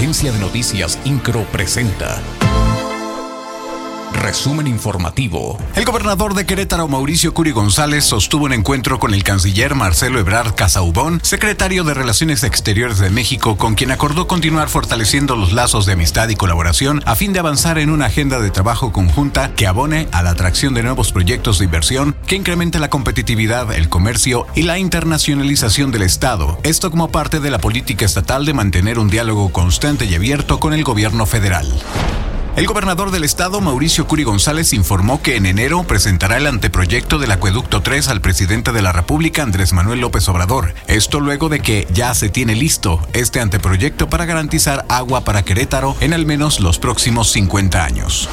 Agencia de Noticias Incro presenta. Resumen informativo. El gobernador de Querétaro, Mauricio Curi González, sostuvo un encuentro con el canciller Marcelo Ebrard Casaubón, secretario de Relaciones Exteriores de México, con quien acordó continuar fortaleciendo los lazos de amistad y colaboración a fin de avanzar en una agenda de trabajo conjunta que abone a la atracción de nuevos proyectos de inversión que incremente la competitividad, el comercio y la internacionalización del Estado. Esto como parte de la política estatal de mantener un diálogo constante y abierto con el gobierno federal. El gobernador del estado, Mauricio Curi González, informó que en enero presentará el anteproyecto del Acueducto 3 al presidente de la República, Andrés Manuel López Obrador. Esto luego de que ya se tiene listo este anteproyecto para garantizar agua para Querétaro en al menos los próximos 50 años.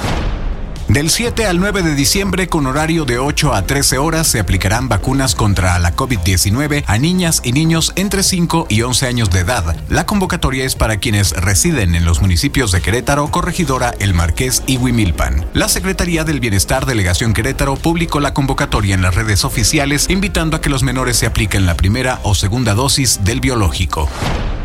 Del 7 al 9 de diciembre, con horario de 8 a 13 horas, se aplicarán vacunas contra la COVID-19 a niñas y niños entre 5 y 11 años de edad. La convocatoria es para quienes residen en los municipios de Querétaro, Corregidora, El Marqués y Huimilpan. La Secretaría del Bienestar Delegación Querétaro publicó la convocatoria en las redes oficiales, invitando a que los menores se apliquen la primera o segunda dosis del biológico.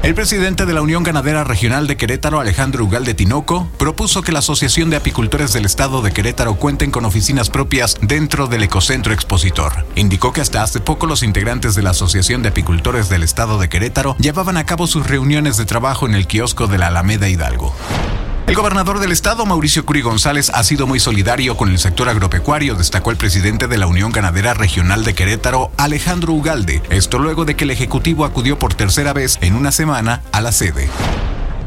El presidente de la Unión Ganadera Regional de Querétaro, Alejandro Ugalde Tinoco, propuso que la Asociación de Apicultores del Estado de Querétaro cuenten con oficinas propias dentro del ecocentro expositor. Indicó que hasta hace poco los integrantes de la Asociación de Apicultores del Estado de Querétaro llevaban a cabo sus reuniones de trabajo en el kiosco de la Alameda Hidalgo. El gobernador del estado, Mauricio Curi González, ha sido muy solidario con el sector agropecuario, destacó el presidente de la Unión Ganadera Regional de Querétaro, Alejandro Ugalde. Esto luego de que el Ejecutivo acudió por tercera vez en una semana a la sede.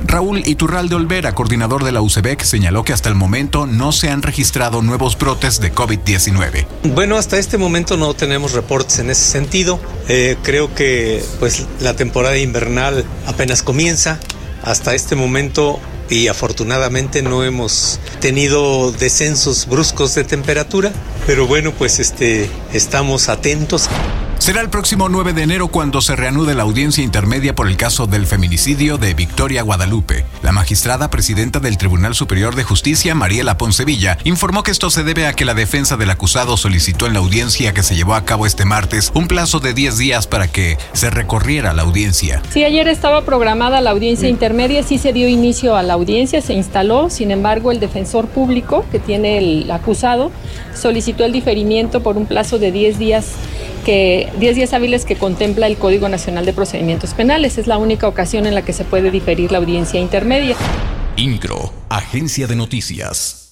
Raúl Iturralde Olvera, coordinador de la UCEBEC, señaló que hasta el momento no se han registrado nuevos brotes de COVID-19. Bueno, hasta este momento no tenemos reportes en ese sentido. Eh, creo que pues la temporada invernal apenas comienza. Hasta este momento y afortunadamente no hemos tenido descensos bruscos de temperatura, pero bueno, pues este estamos atentos. Será el próximo 9 de enero cuando se reanude la audiencia intermedia por el caso del feminicidio de Victoria Guadalupe. La magistrada presidenta del Tribunal Superior de Justicia, Mariela Poncevilla, informó que esto se debe a que la defensa del acusado solicitó en la audiencia que se llevó a cabo este martes un plazo de 10 días para que se recorriera la audiencia. Sí, ayer estaba programada la audiencia intermedia, sí se dio inicio a la audiencia, se instaló, sin embargo el defensor público que tiene el acusado solicitó el diferimiento por un plazo de 10 días que 10 días hábiles que contempla el Código Nacional de Procedimientos Penales. Es la única ocasión en la que se puede diferir la audiencia intermedia. INCRO, Agencia de Noticias.